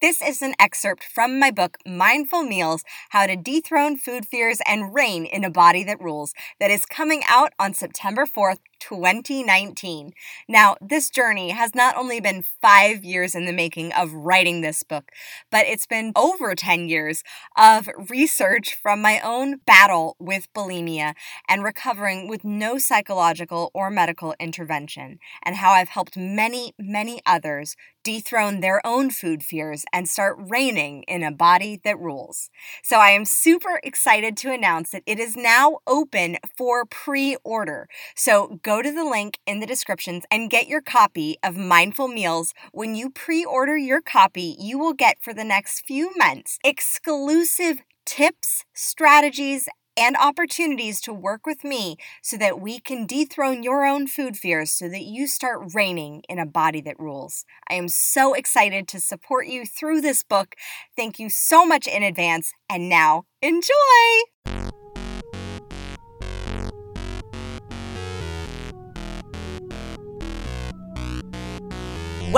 This is an excerpt from my book, Mindful Meals How to Dethrone Food Fears and Reign in a Body That Rules, that is coming out on September 4th, 2019. Now, this journey has not only been five years in the making of writing this book, but it's been over 10 years of research from my own battle with bulimia and recovering with no psychological or medical intervention, and how I've helped many, many others dethrone their own food fears and start reigning in a body that rules. So I am super excited to announce that it is now open for pre order. So go to the link in the descriptions and get your copy of Mindful Meals. When you pre order your copy, you will get for the next few months exclusive tips, strategies, and opportunities to work with me so that we can dethrone your own food fears so that you start reigning in a body that rules. I am so excited to support you through this book. Thank you so much in advance. And now, enjoy!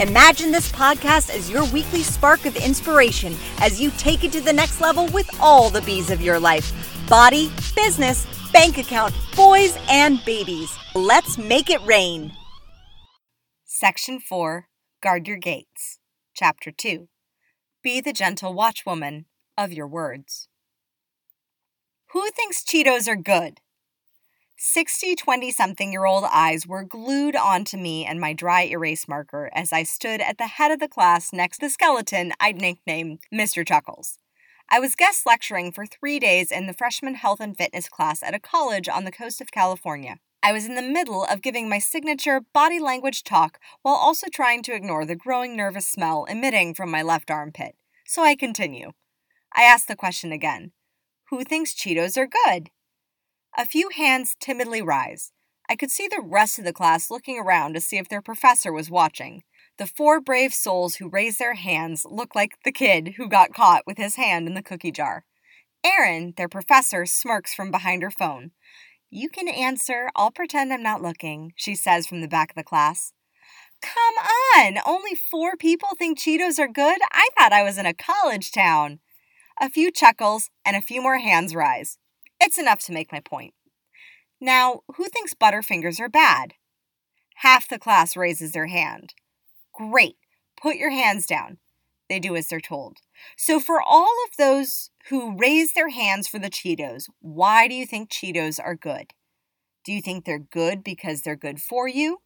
Imagine this podcast as your weekly spark of inspiration as you take it to the next level with all the bees of your life body, business, bank account, boys, and babies. Let's make it rain. Section 4 Guard Your Gates. Chapter 2 Be the gentle watchwoman of your words. Who thinks Cheetos are good? 60 20 something year old eyes were glued onto me and my dry erase marker as I stood at the head of the class next to the skeleton I'd nicknamed Mr. Chuckles. I was guest lecturing for three days in the freshman health and fitness class at a college on the coast of California. I was in the middle of giving my signature body language talk while also trying to ignore the growing nervous smell emitting from my left armpit. So I continue. I ask the question again Who thinks Cheetos are good? A few hands timidly rise. I could see the rest of the class looking around to see if their professor was watching. The four brave souls who raised their hands look like the kid who got caught with his hand in the cookie jar. Erin, their professor, smirks from behind her phone. You can answer. I'll pretend I'm not looking, she says from the back of the class. Come on! Only four people think Cheetos are good? I thought I was in a college town. A few chuckles and a few more hands rise. It's enough to make my point. Now, who thinks Butterfingers are bad? Half the class raises their hand. Great. Put your hands down. They do as they're told. So, for all of those who raise their hands for the Cheetos, why do you think Cheetos are good? Do you think they're good because they're good for you?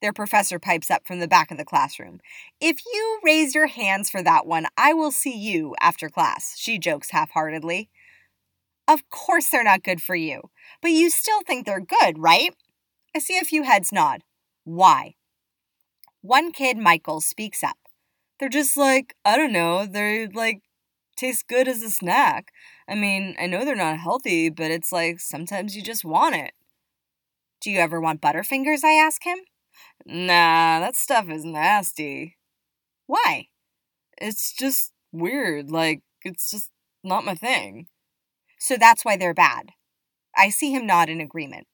Their professor pipes up from the back of the classroom. If you raise your hands for that one, I will see you after class, she jokes half heartedly. Of course they're not good for you, but you still think they're good, right? I see a few heads nod. Why? One kid, Michael, speaks up. They're just like, I don't know, they're like, taste good as a snack. I mean, I know they're not healthy, but it's like sometimes you just want it. Do you ever want Butterfingers? I ask him. Nah, that stuff is nasty. Why? It's just weird. Like, it's just not my thing. So that's why they're bad. I see him nod in agreement.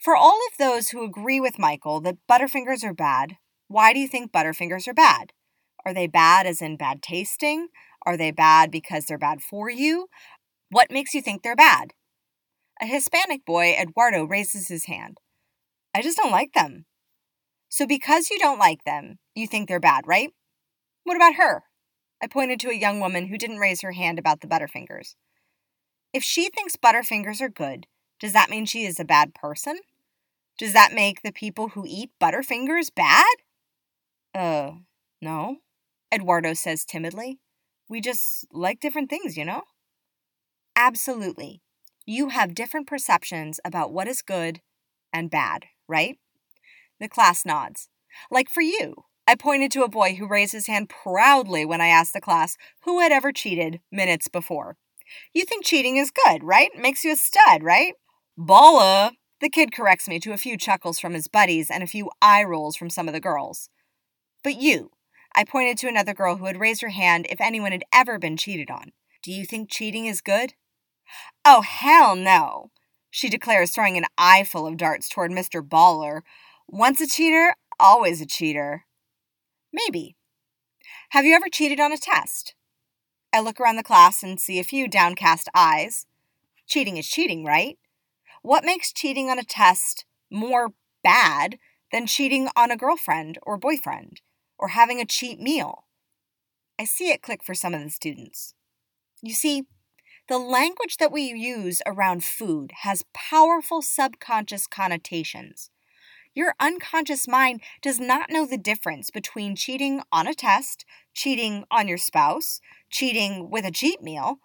For all of those who agree with Michael that Butterfingers are bad, why do you think Butterfingers are bad? Are they bad as in bad tasting? Are they bad because they're bad for you? What makes you think they're bad? A Hispanic boy, Eduardo, raises his hand. I just don't like them. So, because you don't like them, you think they're bad, right? What about her? I pointed to a young woman who didn't raise her hand about the Butterfingers. If she thinks Butterfingers are good, does that mean she is a bad person? Does that make the people who eat Butterfingers bad? Uh, no, Eduardo says timidly. We just like different things, you know? Absolutely. You have different perceptions about what is good and bad, right? The class nods. Like for you, I pointed to a boy who raised his hand proudly when I asked the class who had ever cheated minutes before. You think cheating is good, right? Makes you a stud, right? Balla! The kid corrects me to a few chuckles from his buddies and a few eye rolls from some of the girls. But you, I pointed to another girl who had raised her hand if anyone had ever been cheated on. Do you think cheating is good? Oh, hell no, she declares, throwing an eyeful of darts toward Mr. Baller. Once a cheater, always a cheater. Maybe. Have you ever cheated on a test? I look around the class and see a few downcast eyes. Cheating is cheating, right? What makes cheating on a test more bad than cheating on a girlfriend or boyfriend or having a cheat meal? I see it click for some of the students. You see, the language that we use around food has powerful subconscious connotations. Your unconscious mind does not know the difference between cheating on a test, cheating on your spouse, cheating with a cheat meal.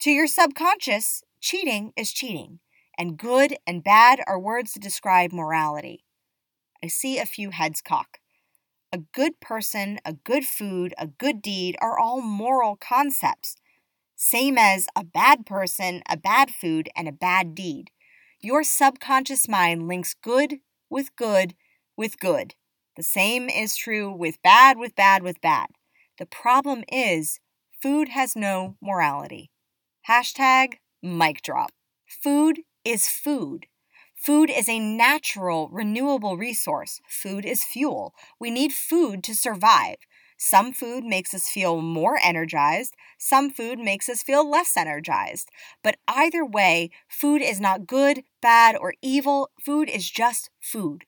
To your subconscious, cheating is cheating, and good and bad are words to describe morality. I see a few heads cock. A good person, a good food, a good deed are all moral concepts, same as a bad person, a bad food, and a bad deed. Your subconscious mind links good with good with good. The same is true with bad with bad with bad. The problem is food has no morality. Hashtag mic drop. Food is food. Food is a natural, renewable resource. Food is fuel. We need food to survive. Some food makes us feel more energized, some food makes us feel less energized. But either way, food is not good, bad, or evil. Food is just food.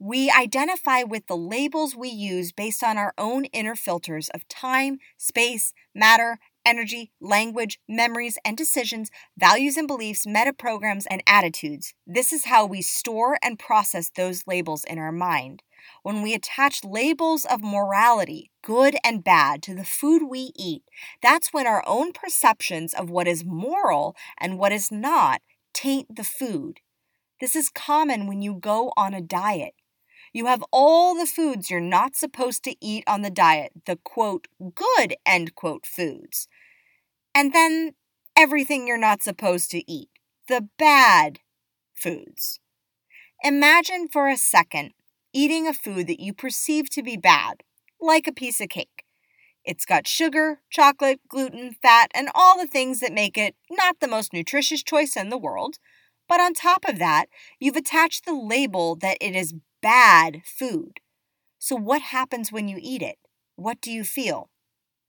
We identify with the labels we use based on our own inner filters of time, space, matter, energy, language, memories and decisions, values and beliefs, meta programs, and attitudes. This is how we store and process those labels in our mind when we attach labels of morality, good and bad, to the food we eat, that's when our own perceptions of what is moral and what is not taint the food. This is common when you go on a diet. You have all the foods you're not supposed to eat on the diet, the quote, good end quote foods. And then everything you're not supposed to eat, the bad foods. Imagine for a second eating a food that you perceive to be bad, like a piece of cake. It's got sugar, chocolate, gluten, fat, and all the things that make it not the most nutritious choice in the world. But on top of that, you've attached the label that it is bad food. So, what happens when you eat it? What do you feel?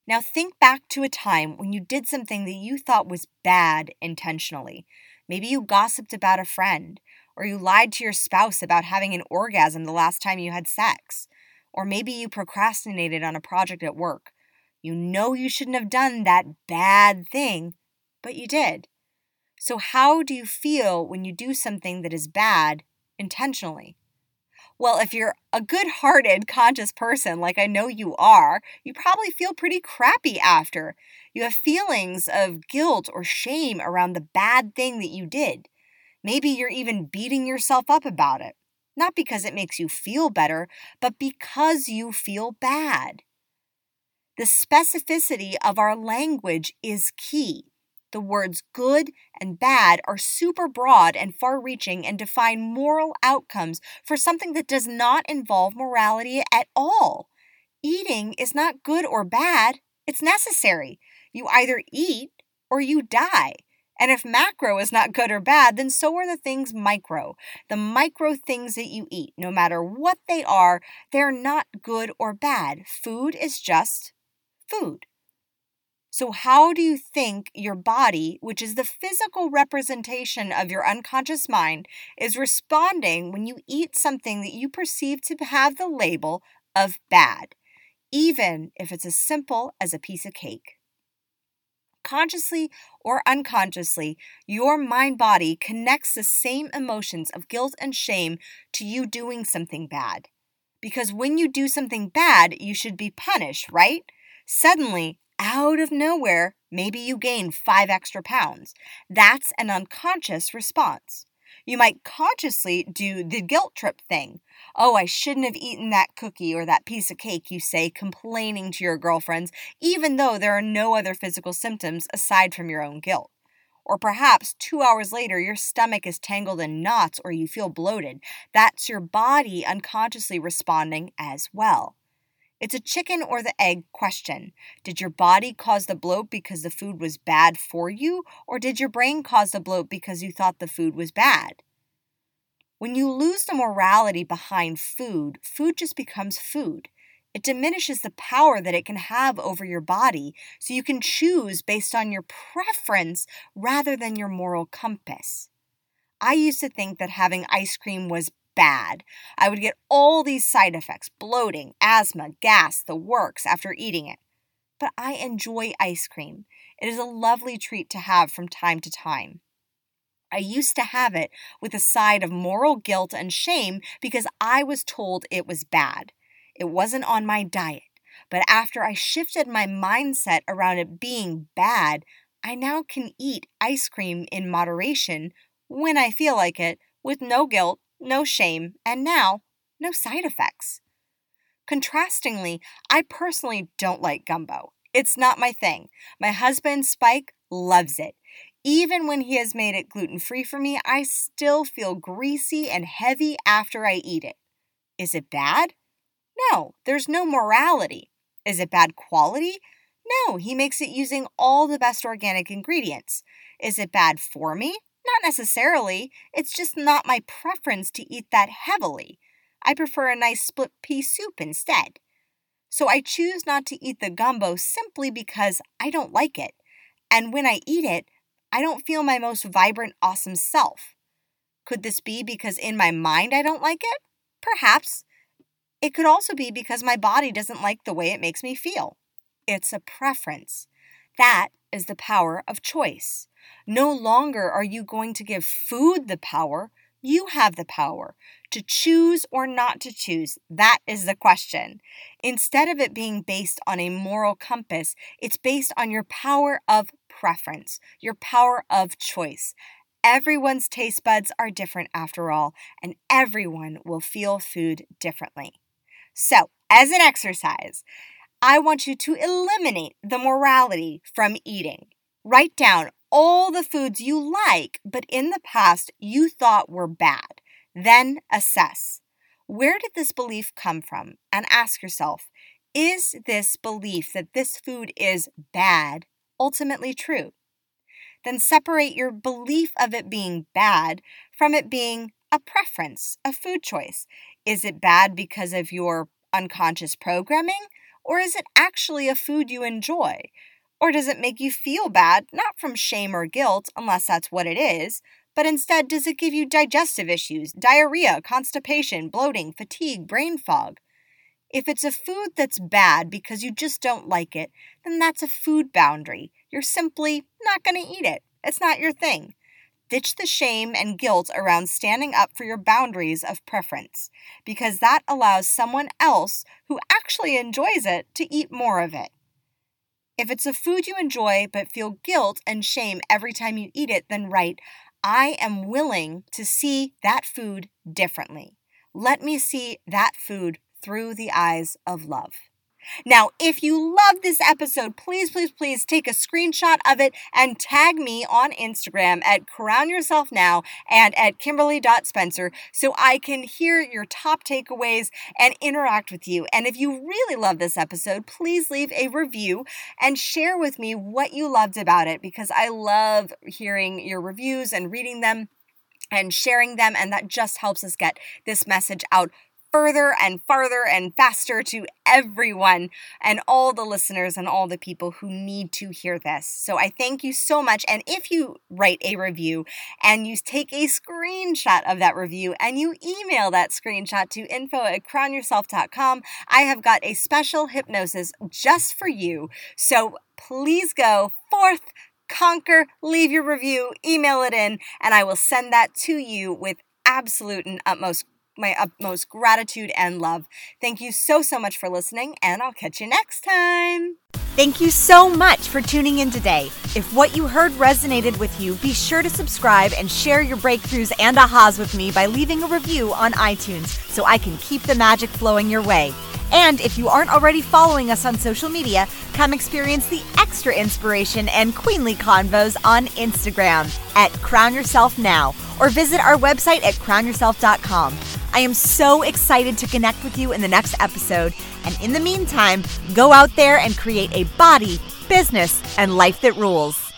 Now, think back to a time when you did something that you thought was bad intentionally. Maybe you gossiped about a friend, or you lied to your spouse about having an orgasm the last time you had sex, or maybe you procrastinated on a project at work. You know you shouldn't have done that bad thing, but you did. So, how do you feel when you do something that is bad intentionally? Well, if you're a good hearted, conscious person, like I know you are, you probably feel pretty crappy after. You have feelings of guilt or shame around the bad thing that you did. Maybe you're even beating yourself up about it. Not because it makes you feel better, but because you feel bad. The specificity of our language is key. The words good and bad are super broad and far reaching and define moral outcomes for something that does not involve morality at all. Eating is not good or bad, it's necessary. You either eat or you die. And if macro is not good or bad, then so are the things micro. The micro things that you eat, no matter what they are, they're not good or bad. Food is just food. So, how do you think your body, which is the physical representation of your unconscious mind, is responding when you eat something that you perceive to have the label of bad, even if it's as simple as a piece of cake? Consciously or unconsciously, your mind body connects the same emotions of guilt and shame to you doing something bad. Because when you do something bad, you should be punished, right? Suddenly, out of nowhere, maybe you gain five extra pounds. That's an unconscious response. You might consciously do the guilt trip thing. Oh, I shouldn't have eaten that cookie or that piece of cake, you say, complaining to your girlfriends, even though there are no other physical symptoms aside from your own guilt. Or perhaps two hours later, your stomach is tangled in knots or you feel bloated. That's your body unconsciously responding as well. It's a chicken or the egg question. Did your body cause the bloat because the food was bad for you, or did your brain cause the bloat because you thought the food was bad? When you lose the morality behind food, food just becomes food. It diminishes the power that it can have over your body, so you can choose based on your preference rather than your moral compass. I used to think that having ice cream was bad. I would get all these side effects bloating, asthma, gas, the works after eating it. But I enjoy ice cream. It is a lovely treat to have from time to time. I used to have it with a side of moral guilt and shame because I was told it was bad. It wasn't on my diet. But after I shifted my mindset around it being bad, I now can eat ice cream in moderation when I feel like it with no guilt, no shame, and now no side effects. Contrastingly, I personally don't like gumbo. It's not my thing. My husband, Spike, loves it. Even when he has made it gluten free for me, I still feel greasy and heavy after I eat it. Is it bad? No, there's no morality. Is it bad quality? No, he makes it using all the best organic ingredients. Is it bad for me? Not necessarily. It's just not my preference to eat that heavily. I prefer a nice split pea soup instead. So I choose not to eat the gumbo simply because I don't like it. And when I eat it, I don't feel my most vibrant, awesome self. Could this be because in my mind I don't like it? Perhaps. It could also be because my body doesn't like the way it makes me feel. It's a preference. That is the power of choice. No longer are you going to give food the power, you have the power to choose or not to choose. That is the question. Instead of it being based on a moral compass, it's based on your power of preference, your power of choice. Everyone's taste buds are different after all, and everyone will feel food differently. So, as an exercise, I want you to eliminate the morality from eating. Write down all the foods you like, but in the past you thought were bad. Then assess where did this belief come from? And ask yourself is this belief that this food is bad ultimately true? Then separate your belief of it being bad from it being a preference, a food choice. Is it bad because of your unconscious programming? Or is it actually a food you enjoy? Or does it make you feel bad, not from shame or guilt, unless that's what it is, but instead does it give you digestive issues, diarrhea, constipation, bloating, fatigue, brain fog? If it's a food that's bad because you just don't like it, then that's a food boundary. You're simply not going to eat it. It's not your thing. Ditch the shame and guilt around standing up for your boundaries of preference, because that allows someone else who actually enjoys it to eat more of it. If it's a food you enjoy but feel guilt and shame every time you eat it, then write, I am willing to see that food differently. Let me see that food through the eyes of love. Now, if you love this episode, please, please, please take a screenshot of it and tag me on Instagram at Crown Yourself Now and at Kimberly.Spencer so I can hear your top takeaways and interact with you. And if you really love this episode, please leave a review and share with me what you loved about it because I love hearing your reviews and reading them and sharing them, and that just helps us get this message out further and farther and faster to everyone and all the listeners and all the people who need to hear this. So I thank you so much. And if you write a review and you take a screenshot of that review and you email that screenshot to info at crownyourself.com, I have got a special hypnosis just for you. So please go forth conquer, leave your review, email it in, and I will send that to you with absolute and utmost my utmost gratitude and love. Thank you so, so much for listening, and I'll catch you next time. Thank you so much for tuning in today. If what you heard resonated with you, be sure to subscribe and share your breakthroughs and ahas with me by leaving a review on iTunes so I can keep the magic flowing your way. And if you aren't already following us on social media, come experience the extra inspiration and queenly convos on Instagram at Crown Yourself Now or visit our website at crownyourself.com. I am so excited to connect with you in the next episode. And in the meantime, go out there and create a body, business, and life that rules.